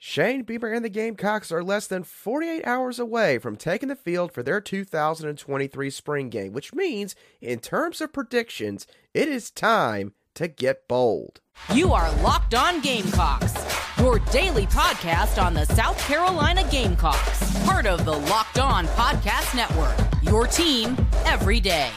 Shane Beamer and the Gamecocks are less than 48 hours away from taking the field for their 2023 spring game, which means, in terms of predictions, it is time to get bold. You are Locked On Gamecocks, your daily podcast on the South Carolina Gamecocks, part of the Locked On Podcast Network, your team every day.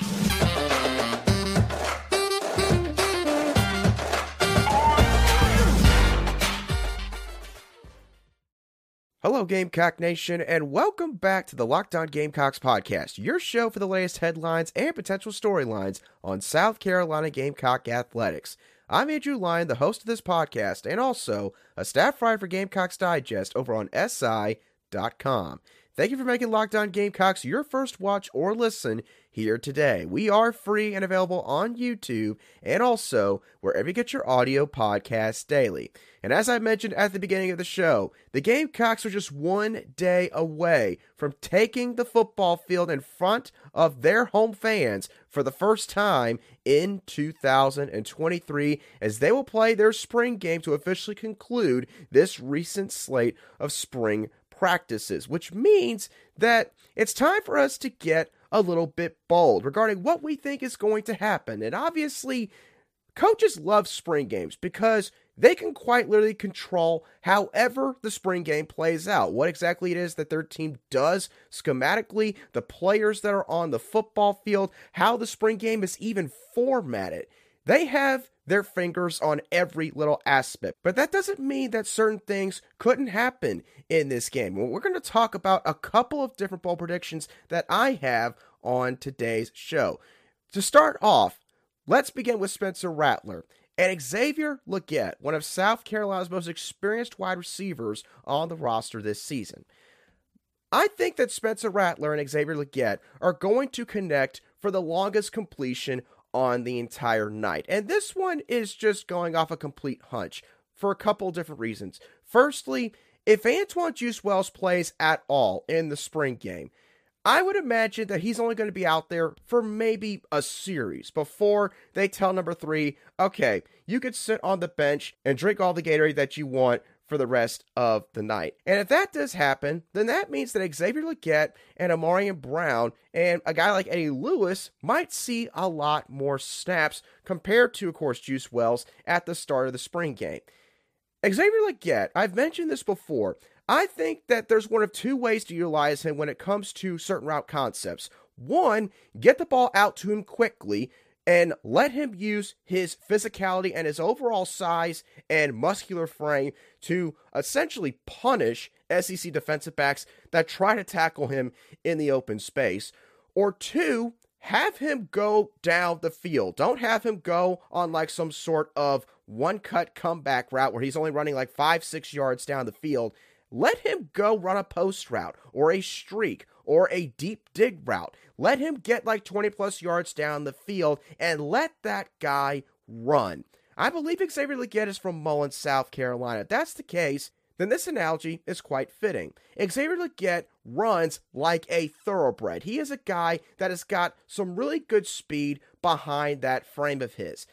Hello, Gamecock Nation, and welcome back to the Locked On Gamecocks podcast, your show for the latest headlines and potential storylines on South Carolina Gamecock athletics. I'm Andrew Lyon, the host of this podcast, and also a staff writer for Gamecocks Digest over on SI.com. Thank you for making Locked On Gamecocks your first watch or listen here today. We are free and available on YouTube and also wherever you get your audio podcasts daily. And as I mentioned at the beginning of the show, the Gamecocks are just one day away from taking the football field in front of their home fans for the first time in 2023 as they will play their spring game to officially conclude this recent slate of spring practices, which means that it's time for us to get a little bit bold regarding what we think is going to happen. And obviously, coaches love spring games because they can quite literally control however the spring game plays out. What exactly it is that their team does schematically, the players that are on the football field, how the spring game is even formatted. They have their fingers on every little aspect. But that doesn't mean that certain things couldn't happen in this game. Well, we're going to talk about a couple of different bowl predictions that I have on today's show. To start off, let's begin with Spencer Rattler. And Xavier Legette, one of South Carolina's most experienced wide receivers on the roster this season. I think that Spencer Rattler and Xavier Legette are going to connect for the longest completion on the entire night. And this one is just going off a complete hunch for a couple different reasons. Firstly, if Antwane Juice Wells plays at all in the spring game, I would imagine that he's only going to be out there for maybe a series before they tell number three, okay, you could sit on the bench and drink all the Gatorade that you want for the rest of the night. And if that does happen, then that means that Xavier Legette and Ahmarean Brown and a guy like Eddie Lewis might see a lot more snaps compared to, of course, Juice Wells at the start of the spring game. Xavier Legette, I've mentioned this before. I think that there's one of two ways to utilize him when it comes to certain route concepts. One, get the ball out to him quickly and let him use his physicality and his overall size and muscular frame to essentially punish SEC defensive backs that try to tackle him in the open space. Or two, have him go down the field. Don't have him go on like some sort of one cut comeback route where he's only running like five, six yards down the field. Let him go run a post route or a streak or a deep dig route. Let him get like 20 plus yards down the field and let that guy run. I believe Xavier Legette is from Mullins, South Carolina. If that's the case, then this analogy is quite fitting. Xavier Legette runs like a thoroughbred. He is a guy that has got some really good speed behind that frame of his.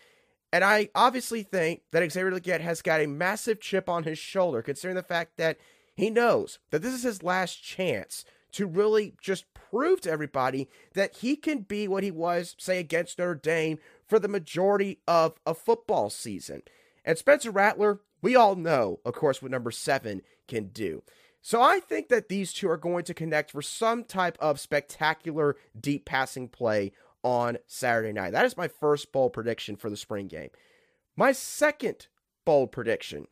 And I obviously think that Xavier Legette has got a massive chip on his shoulder, considering the fact that he knows that this is his last chance to really just prove to everybody that he can be what he was, say, against Notre Dame for the majority of a football season. And Spencer Rattler, we all know, of course, what number seven can do. So I think that these two are going to connect for some type of spectacular deep passing play on Saturday night. That is my first bold prediction for the spring game. My second bold prediction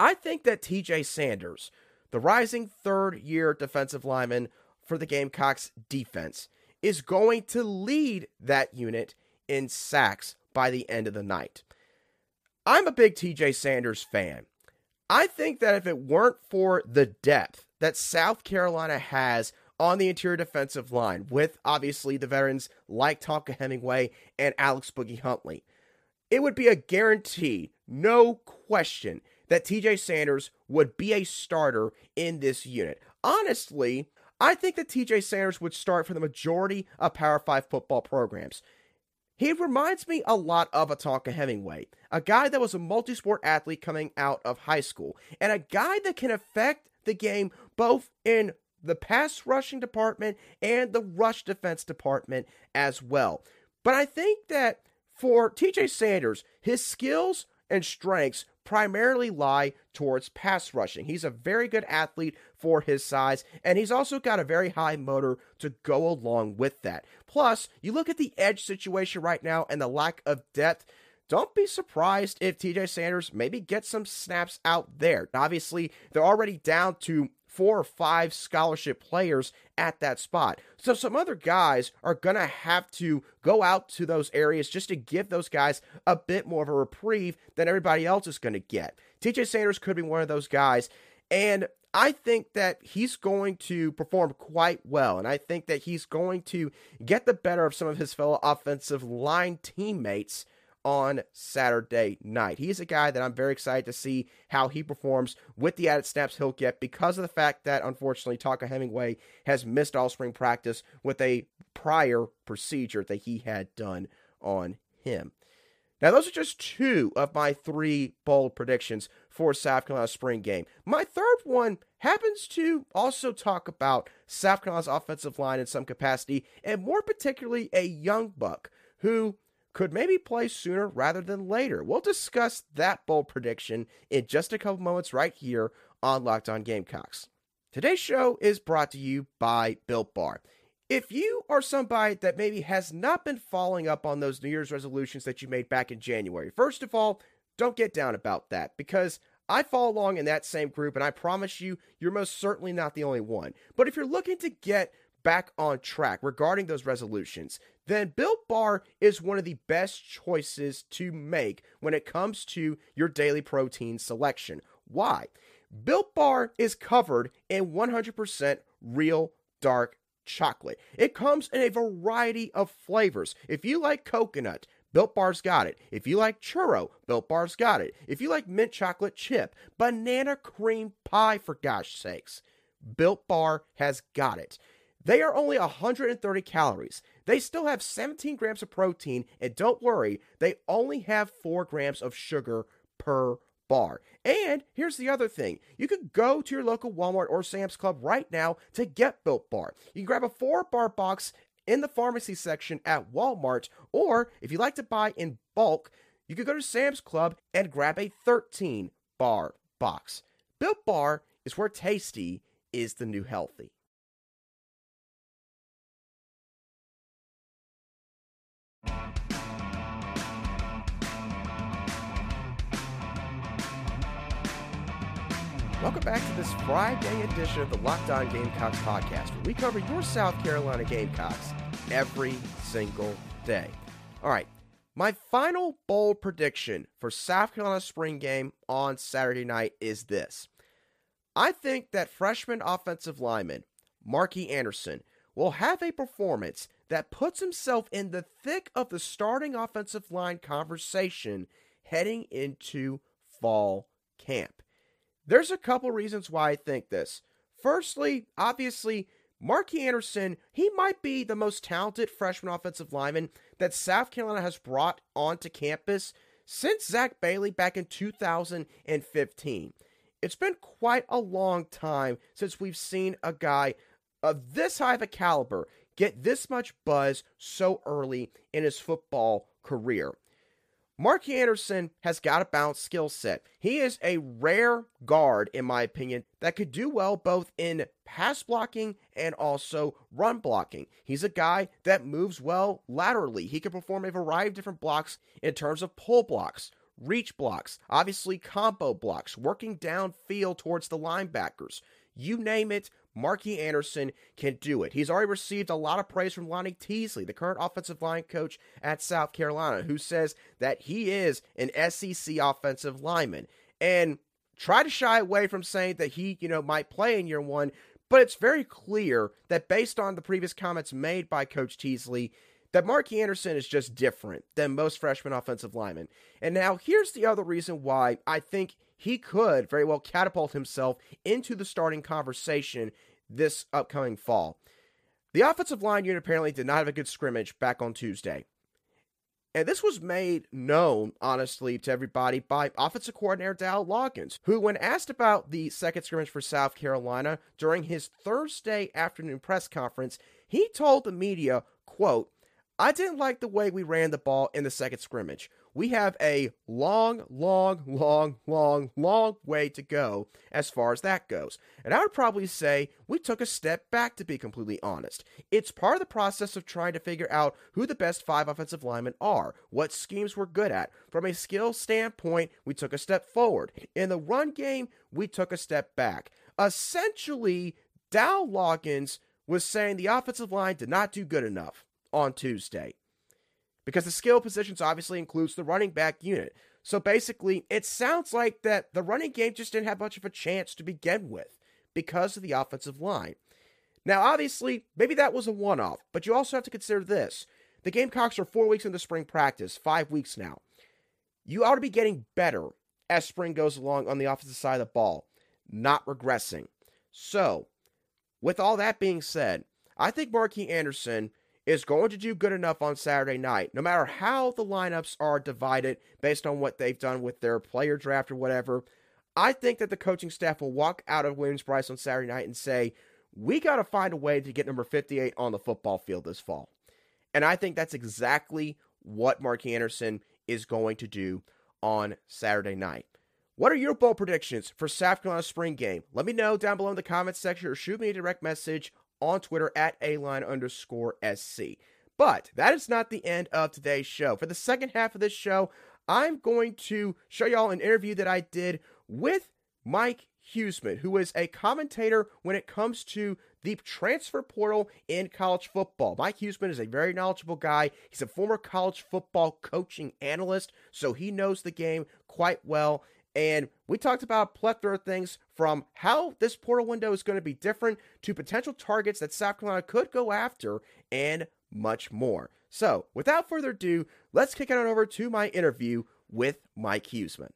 I think that TJ Sanders, the rising third year defensive lineman for the Gamecocks defense, is going to lead that unit in sacks by the end of the night. I'm a big TJ Sanders fan. I think that if it weren't for the depth that South Carolina has on the interior defensive line, with obviously the veterans like Tonka Hemingway and Alex Boogie Huntley, it would be a guarantee, no question, that TJ Sanders would be a starter in this unit. Honestly, I think that TJ Sanders would start for the majority of Power 5 football programs. He reminds me a lot of a Tonka Hemingway, a guy that was a multi sport athlete coming out of high school, and a guy that can affect the game both in the pass rushing department and the rush defense department as well. But I think that for TJ Sanders, his skills and strengths primarily lie towards pass rushing. He's a very good athlete for his size, and he's also got a very high motor to go along with that. Plus, you look at the edge situation right now and the lack of depth. Don't be surprised if TJ Sanders maybe gets some snaps out there. Obviously, they're already down to four or five scholarship players at that spot. So some other guys are going to have to go out to those areas just to give those guys a bit more of a reprieve than everybody else is going to get. TJ Sanders could be one of those guys. And I think that he's going to perform quite well. And I think that he's going to get the better of some of his fellow offensive line teammates on Saturday night. He's a guy that I'm very excited to see how he performs with the added snaps he'll get because of the fact that, unfortunately, Tonka Hemingway has missed all spring practice with a prior procedure that he had done on him. Now, those are just two of my three bold predictions for South Carolina's spring game. My third one happens to also talk about South Carolina's offensive line in some capacity, and more particularly a young buck who could maybe play sooner rather than later. We'll discuss that bold prediction in just a couple moments right here on Locked On Gamecocks. Today's show is brought to you by Built Bar. If you are somebody that maybe has not been following up on those New Year's resolutions that you made back in January, first of all, don't get down about that because I fall along in that same group, and I promise you, you're most certainly not the only one. But if you're looking to get back on track regarding those resolutions, then Built Bar is one of the best choices to make when it comes to your daily protein selection. Why? Built Bar is covered in 100% real dark chocolate. It comes in a variety of flavors. If you like coconut, Built Bar's got it. If you like churro, Built Bar's got it. If you like mint chocolate chip, banana cream pie, for gosh sakes, Built Bar has got it. They are only 130 calories. They still have 17 grams of protein, and don't worry, they only have 4 grams of sugar per bar. And here's the other thing you could go to your local Walmart or Sam's Club right now to get Built Bar. You can grab a 4 bar box in the pharmacy section at Walmart, or if you like to buy in bulk, you could go to Sam's Club and grab a 13 bar box. Built Bar is where tasty is the new healthy. Welcome back to this Friday edition of the Locked On Gamecocks podcast, where we cover your South Carolina Gamecocks every single day. All right, my final bold prediction for South Carolina spring game on Saturday night is this. I think that freshman offensive lineman Markee Anderson will have a performance that puts himself in the thick of the starting offensive line conversation heading into fall camp. There's a couple reasons why I think this. Firstly, obviously, Markee Anderson, he might be the most talented freshman offensive lineman that South Carolina has brought onto campus since Zach Bailey back in 2015. It's been quite a long time since we've seen a guy of this high of a caliber get this much buzz so early in his football career. Mark Anderson has got a balanced skill set. He is a rare guard, in my opinion, that could do well both in pass blocking and also run blocking. He's a guy that moves well laterally. He can perform a variety of different blocks in terms of pull blocks, reach blocks, obviously combo blocks, working downfield towards the linebackers. You name it, Markee Anderson can do it. He's already received a lot of praise from Lonnie Teasley, the current offensive line coach at South Carolina, who says that he is an SEC offensive lineman. And try to shy away from saying that he, you know, might play in year one, but it's very clear that based on the previous comments made by Coach Teasley, that Markee Anderson is just different than most freshman offensive linemen. And now here's the other reason why I think he could very well catapult himself into the starting conversation this upcoming fall. The offensive line unit apparently did not have a good scrimmage back on Tuesday. And this was made known, honestly, to everybody by offensive coordinator Dow Loggains, who, when asked about the second scrimmage for South Carolina during his Thursday afternoon press conference, he told the media, quote, I didn't like the way we ran the ball in the second scrimmage. We have a long, long, long, long, long way to go as far as that goes. And I would probably say we took a step back, to be completely honest. It's part of the process of trying to figure out who the best five offensive linemen are, what schemes we're good at. From a skill standpoint, we took a step forward. In the run game, we took a step back. Essentially, Dow Loggains was saying the offensive line did not do good enough on Tuesday. Because the skill positions obviously includes the running back unit. So basically, it sounds like that the running game just didn't have much of a chance to begin with because of the offensive line. Now, obviously, maybe that was a one off, but you also have to consider this. The Gamecocks are four weeks into spring practice, five weeks now. You ought to be getting better as spring goes along on the offensive side of the ball, not regressing. So, with all that being said, I think Markee Anderson is going to do good enough on Saturday night, no matter how the lineups are divided based on what they've done with their player draft or whatever. I think that the coaching staff will walk out of Williams-Brice on Saturday night and say, we got to find a way to get number 58 on the football field this fall. And I think that's exactly what Markee Anderson is going to do on Saturday night. What are your bowl predictions for South Carolina spring game? Let me know down below in the comments section or shoot me a direct message on Twitter at A-line underscore SC. But that is not the end of today's show. For the second half of this show, I'm going to show y'all an interview that I did with Mike Huesmann, who is a commentator when it comes to the transfer portal in college football. Mike Huesmann is a very knowledgeable guy. He's a former college football coaching analyst, so he knows the game quite well. And we talked about a plethora of things from how this portal window is going to be different to potential targets that South Carolina could go after and much more. So, without further ado, let's kick it on over to my interview with Mike Huesmann.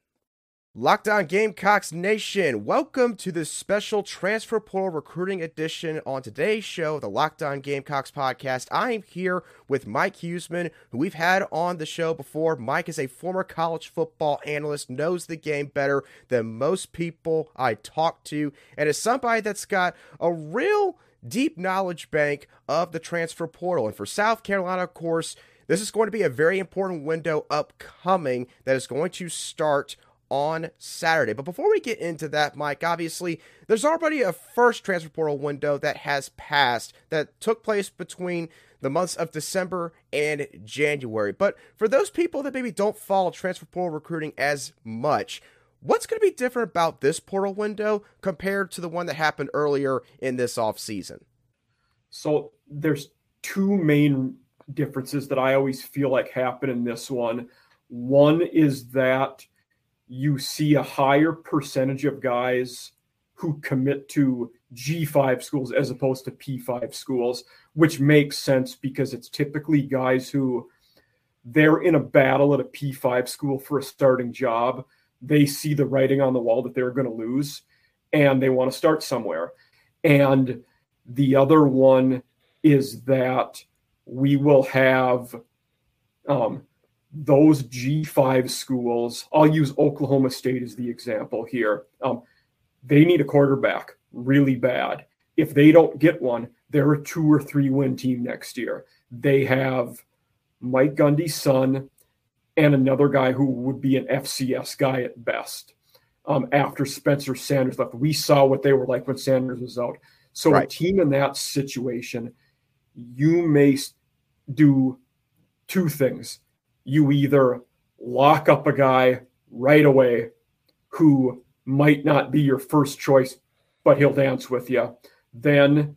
Locked On Gamecocks Nation, welcome to this special transfer portal recruiting edition on today's show, the Locked On Gamecocks podcast. I am here with Mike Huesmann, who we've had on the show before. Mike is a former college football analyst, knows the game better than most people I talk to, and is somebody that's got a real deep knowledge bank of the transfer portal. And for South Carolina, of course, this is going to be a very important window upcoming that is going to start on Saturday. But before we get into that, Mike, obviously, there's already a first transfer portal window that has passed that took place between the months of December and January. But for those people that maybe don't follow transfer portal recruiting as much, what's going to be different about this portal window compared to the one that happened earlier in this offseason? So there's two main differences that I always feel like happen in this one. One is that you see a higher percentage of guys who commit to G5 schools as opposed to P5 schools, which makes sense because it's typically guys who they're in a battle at a P5 school for a starting job. They see the writing on the wall that they're going to lose and they want to start somewhere. And the other one is that we will have um, those G5 schools, I'll use Oklahoma State as the example here. Um, they need a quarterback really bad. If they don't get one, they're a two or three win team next year. They have Mike Gundy's son and another guy who would be an FCS guy at best. Um, after Spencer Sanders left, we saw what they were like when Sanders was out. So right. a team in that situation, you may do two things you either lock up a guy right away who might not be your first choice, but he'll dance with you. Then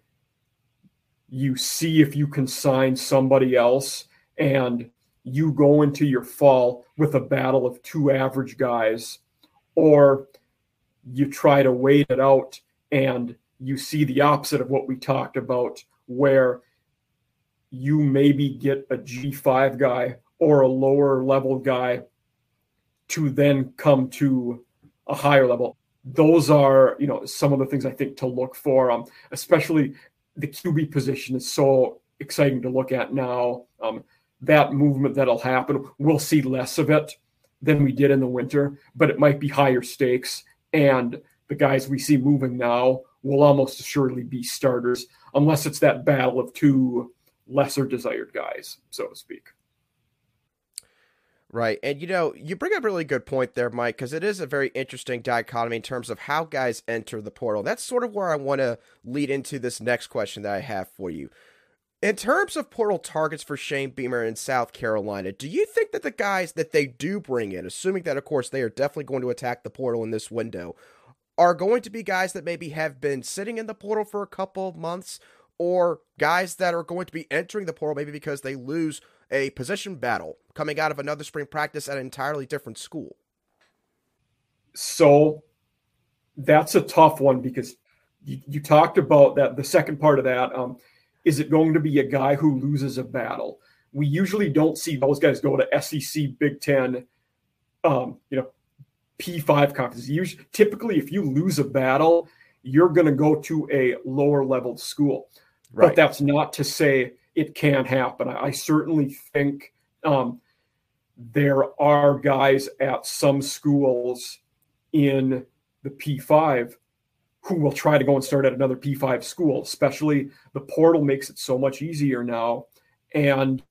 you see if you can sign somebody else and you go into your fall with a battle of two average guys, or you try to wait it out and you see the opposite of what we talked about, where you maybe get a G5 guy or a lower level guy to then come to a higher level. Those are, you know, some of the things I think to look for. Um, especially the QB position is so exciting to look at now. Um, that movement that'll happen. We'll see less of it than we did in the winter, but it might be higher stakes. And the guys we see moving now will almost assuredly be starters, unless it's that battle of two lesser desired guys, so to speak. Right. And, you know, you bring up a really good point there, Mike, because it is a very interesting dichotomy in terms of how guys enter the portal. That's sort of where I want to lead into this next question that I have for you. In terms of portal targets for Shane Beamer in South Carolina, do you think that the guys that they do bring in, assuming that, of course, they are definitely going to attack the portal in this window, are going to be guys that maybe have been sitting in the portal for a couple of months or guys that are going to be entering the portal maybe because they lose a position battle coming out of another spring practice at an entirely different school? So that's a tough one because you, you talked about that. The second part of that um, is it going to be a guy who loses a battle? We usually don't see those guys go to SEC, Big Ten, um, you know, P5 conferences. Usually, typically, if you lose a battle, you're going to go to a lower level school. Right. But that's not to say it can't happen. I, I certainly think um, there are guys at some schools in the P5 who will try to go and start at another P5 school, especially the portal makes it so much easier now. And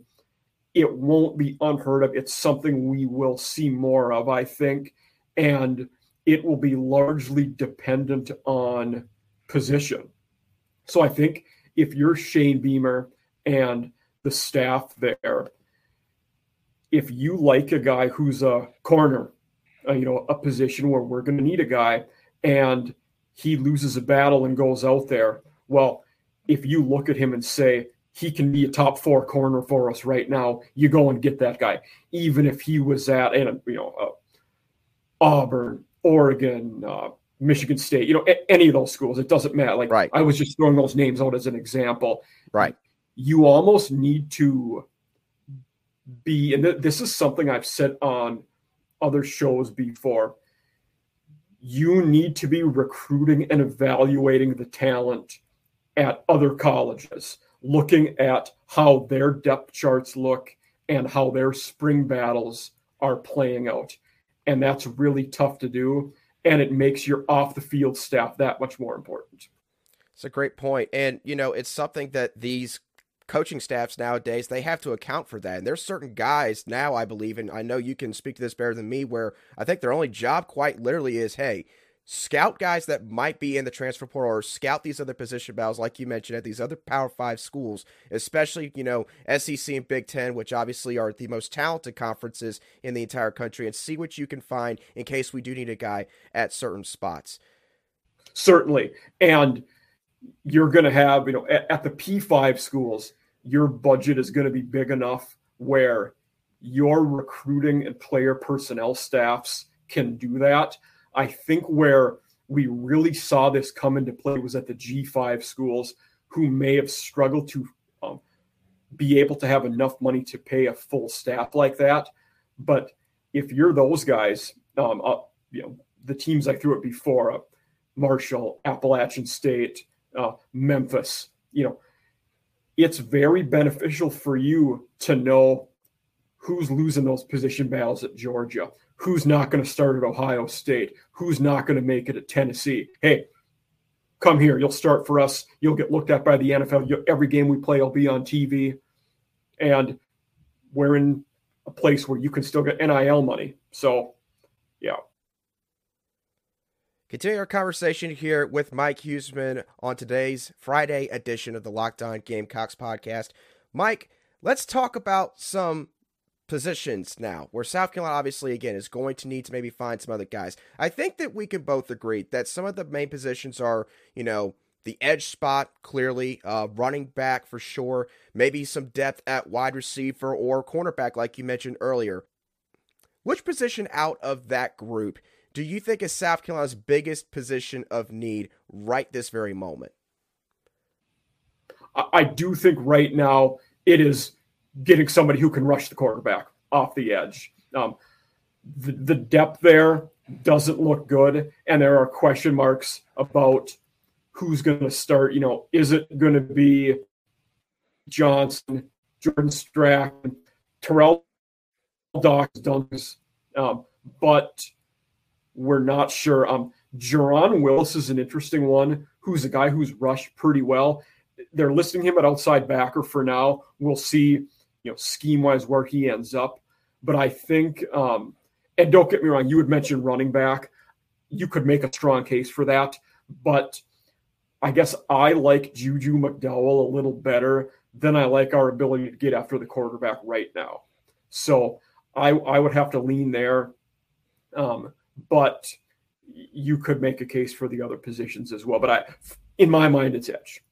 it won't be unheard of. It's something we will see more of, I think. And it will be largely dependent on position. So I think if you're Shane Beamer and the staff there, if you like a guy who's a corner, uh, you know, a position where we're going to need a guy, and he loses a battle and goes out there, well, if you look at him and say he can be a top four corner for us right now, you go and get that guy, even if he was at, and you know, uh, Auburn, Oregon, uh, Michigan State, you know, any of those schools, it doesn't matter. Like, right. I was just throwing those names out as an example. Right. You almost need to be, and th- this is something I've said on other shows before. You need to be recruiting and evaluating the talent at other colleges, looking at how their depth charts look and how their spring battles are playing out. And that's really tough to do and it makes your off the field staff that much more important. It's a great point. And, you know, it's something that these coaching staffs nowadays they have to account for that and there's certain guys now i believe and i know you can speak to this better than me where i think their only job quite literally is hey scout guys that might be in the transfer portal or scout these other position battles, like you mentioned, at these other Power Five schools, especially, you know, SEC and Big Ten, which obviously are the most talented conferences in the entire country, and see what you can find in case we do need a guy at certain spots. Certainly. And you're going to have, you know, at, at the P5 schools, your budget is going to be big enough where your recruiting and player personnel staffs can do that I think where we really saw this come into play was at the G5 schools who may have struggled to um, be able to have enough money to pay a full staff like that. But if you're those guys, um, uh, you know, the teams I threw it before, uh, Marshall, Appalachian State, uh, Memphis, you know, it's very beneficial for you to know who's losing those position battles at Georgia, who's not going to start at Ohio State, who's not going to make it at Tennessee. Hey, come here. You'll start for us. You'll get looked at by the NFL. You'll, every game we play will be on TV. And we're in a place where you can still get NIL money. So, yeah. Continue our conversation here with Mike Huesmann on today's Friday edition of the Locked On Gamecocks podcast. Mike, let's talk about some positions now, where South Carolina obviously again is going to need to maybe find some other guys. I think that we can both agree that some of the main positions are, you know, the edge spot clearly, uh, running back for sure, maybe some depth at wide receiver or cornerback, like you mentioned earlier. Which position out of that group do you think is South Carolina's biggest position of need right this very moment? I do think right now it is getting somebody who can rush the quarterback off the edge. Um, the, the depth there doesn't look good, and there are question marks about who's going to start. You know, is it going to be Johnson, Jordan Strack, Terrell this, um, but we're not sure. Um, Jerron Willis is an interesting one, who's a guy who's rushed pretty well. They're listing him at outside backer for now. We'll see, you know, scheme wise where he ends up. But I think, um, and don't get me wrong, you would mention running back. You could make a strong case for that, but I guess I like Juju McDowell a little better than I like our ability to get after the quarterback right now. So I I would have to lean there. Um, but you could make a case for the other positions as well. But I, in my mind, it's edge.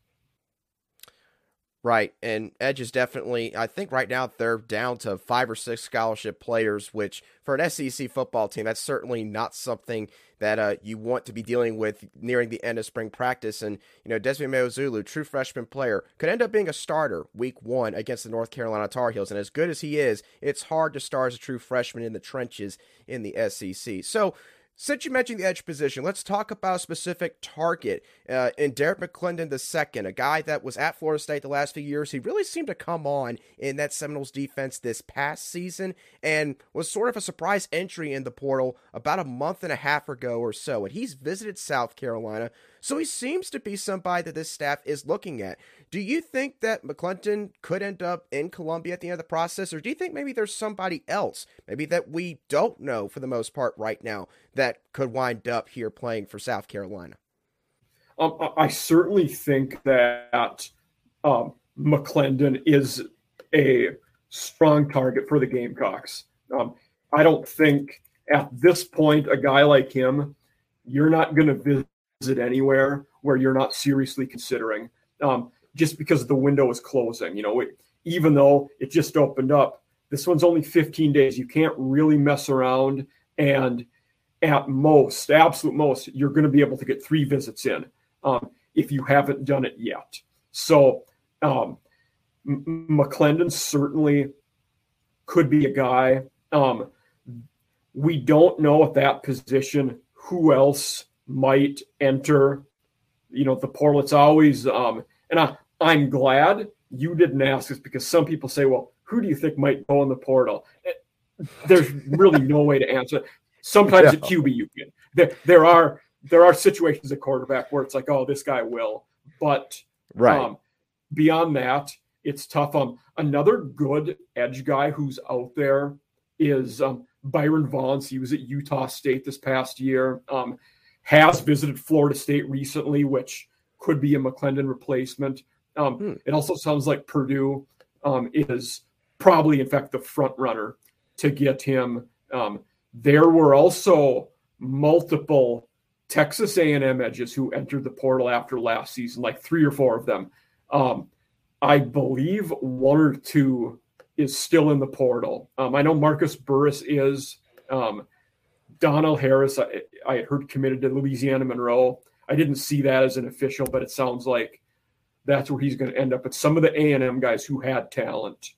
Right. And Edge is definitely, I think right now they're down to five or six scholarship players, which for an SEC football team, that's certainly not something that uh, you want to be dealing with nearing the end of spring practice. And, you know, Desmond Meozulu, true freshman player, could end up being a starter week one against the North Carolina Tar Heels. And as good as he is, it's hard to start as a true freshman in the trenches in the SEC. So, since you mentioned the edge position, let's talk about a specific target uh, in Derrick McLendon II, a guy that was at Florida State the last few years. He really seemed to come on in that Seminoles defense this past season and was sort of a surprise entry in the portal about a month and a half ago or so. And he's visited South Carolina, so he seems to be somebody that this staff is looking at. Do you think that McLendon could end up in Columbia at the end of the process, or do you think maybe there's somebody else, maybe that we don't know for the most part right now, that could wind up here playing for South Carolina? Um, I certainly think that um, McLendon is a strong target for the Gamecocks. Um, I don't think at this point a guy like him, you're not going to visit anywhere where you're not seriously considering um, just because the window is closing. You know, it, even though it just opened up, this one's only 15 days. You can't really mess around. And at most, absolute most, you're going to be able to get three visits in um, if you haven't done it yet. So, um, McLendon certainly could be a guy. Um, we don't know at that position who else might enter, you know, the portal. It's always, um, and I, I'm glad you didn't ask this because some people say, well, who do you think might go in the portal? Eh, there's really no way to answer it. Sometimes yeah. at QB you can. There, there are there are situations at quarterback where it's like, oh, this guy will, but right um, beyond that, it's tough. Um, another good edge guy who's out there is um, Byron Vaughns. He was at Utah State this past year. Um, has visited Florida State recently, which could be a McLendon replacement. Um, hmm. It also sounds like Purdue um, is probably, in fact, the front runner to get him. Um, there were also multiple Texas A&M edges who entered the portal after last season, like three or four of them. Um, I believe one or two is still in the portal. Um, I know Marcus Burris is. Um, Donald Harris, I, I heard committed to Louisiana Monroe. I didn't see that as an official, but it sounds like that's where he's going to end up. But some of the A and M guys who had talent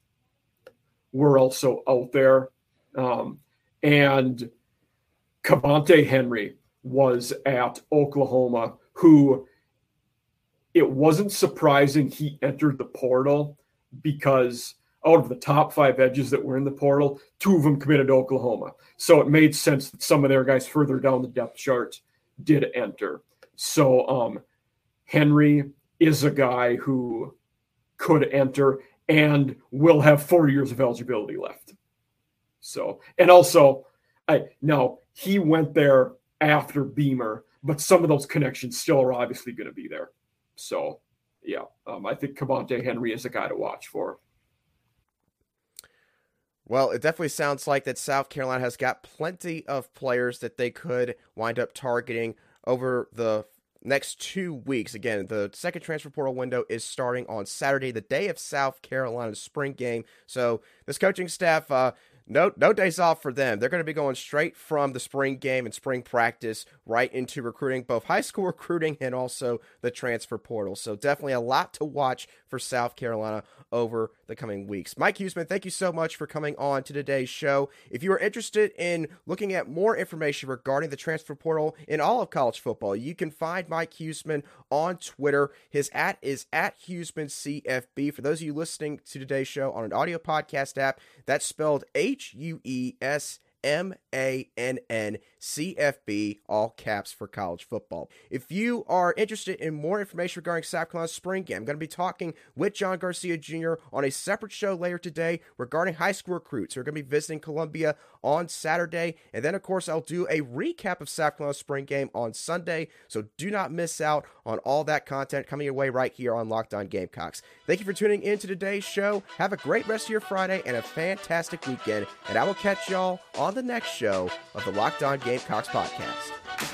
were also out there, um, and Cavante Henry was at Oklahoma, who it wasn't surprising he entered the portal because out of the top five edges that were in the portal, two of them committed to Oklahoma. So it made sense that some of their guys further down the depth chart did enter. So um, Henry is a guy who could enter and will have four years of eligibility left. So, and also, I now he went there after Beamer, but some of those connections still are obviously going to be there. So, yeah, um, I think Cavante Henry is a guy to watch for. Well, it definitely sounds like that South Carolina has got plenty of players that they could wind up targeting over the next two weeks. Again, the second transfer portal window is starting on Saturday, the day of South Carolina's spring game. So this coaching staff, uh, no no days off for them. They're going to be going straight from the spring game and spring practice right into recruiting, both high school recruiting and also the transfer portal. So definitely a lot to watch for South Carolina over the coming weeks. Mike Huesmann, thank you so much for coming on to today's show. If you are interested in looking at more information regarding the transfer portal in all of college football, you can find Mike Huesmann on Twitter. His at is at HuesmannCFB. For those of you listening to today's show on an audio podcast app, that's spelled H U E S M A N N C F B, all caps for college football. If you are interested in more information regarding South Carolina's spring game, I'm going to be talking with John Garcia Jr. on a separate show later today regarding high school recruits. who are going to be visiting Columbia on Saturday. And then, of course, I'll do a recap of South Carolina's spring game on Sunday. So do not miss out on all that content coming your way right here on Locked On Gamecocks. Thank you for tuning in to today's show. Have a great rest of your Friday and a fantastic weekend. And I will catch y'all on the next show of the Locked On Gamecocks podcast.